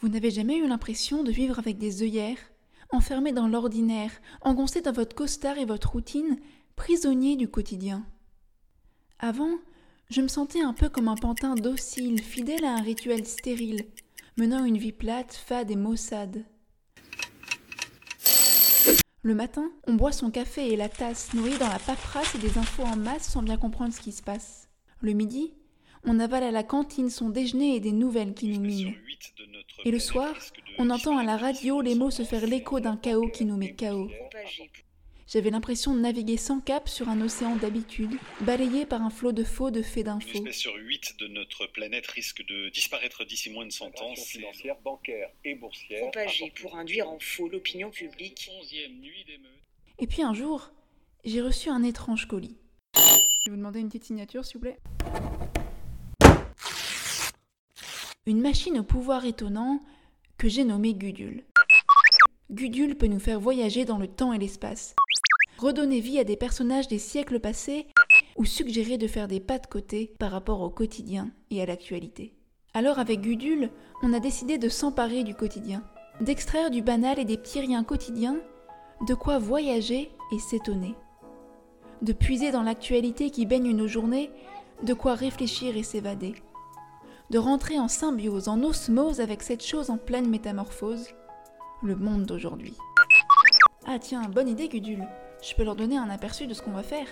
Vous n'avez jamais eu l'impression de vivre avec des œillères, enfermé dans l'ordinaire, engoncé dans votre costard et votre routine, prisonnier du quotidien Avant, je me sentais un peu comme un pantin docile, fidèle à un rituel stérile, menant une vie plate, fade et maussade. Le matin, on boit son café et la tasse, noyé dans la paperasse et des infos en masse sans bien comprendre ce qui se passe. Le midi, on avale à la cantine son déjeuner et des nouvelles qui nous minent. Et le soir, on entend à la radio les mots se faire l'écho d'un chaos qui nous met chaos. J'avais l'impression de naviguer sans cap sur un océan d'habitude, balayé par un flot de faux de faits d'infos. Une espèce sur huit de notre planète risque de disparaître d'ici moins de 100 ans. financière, bancaire et boursière. Propagée pour induire en faux l'opinion publique. Et puis un jour, j'ai reçu un étrange colis. Je vais vous demander une petite signature, s'il vous plaît. Une machine au pouvoir étonnant que j'ai nommée Gudule. Gudule peut nous faire voyager dans le temps et l'espace, redonner vie à des personnages des siècles passés ou suggérer de faire des pas de côté par rapport au quotidien et à l'actualité. Alors avec Gudule, on a décidé de s'emparer du quotidien, d'extraire du banal et des petits riens quotidiens de quoi voyager et s'étonner, de puiser dans l'actualité qui baigne nos journées, de quoi réfléchir et s'évader, de rentrer en symbiose, en osmose avec cette chose en pleine métamorphose, le monde d'aujourd'hui. Ah tiens, bonne idée Gudule, je peux leur donner un aperçu de ce qu'on va faire.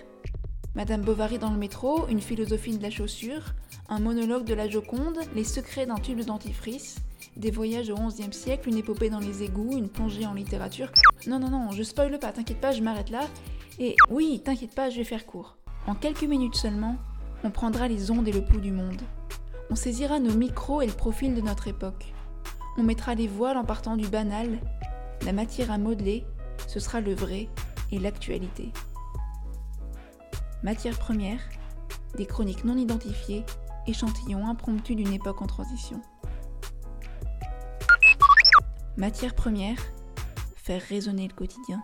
Madame Bovary dans le métro, une philosophie de la chaussure, un monologue de la Joconde, les secrets d'un tube de dentifrice, des voyages au XIe siècle, une épopée dans les égouts, une plongée en littérature. Non, non, non, je spoile pas, t'inquiète pas, je m'arrête là. Et oui, t'inquiète pas, je vais faire court. En quelques minutes seulement, on prendra les ondes et le pouls du monde. On saisira nos micros et le profil de notre époque. On mettra les voiles en partant du banal, la matière à modeler, ce sera le vrai et l'actualité. Matière première, des chroniques non identifiées, échantillons impromptus d'une époque en transition. Matière première, faire résonner le quotidien.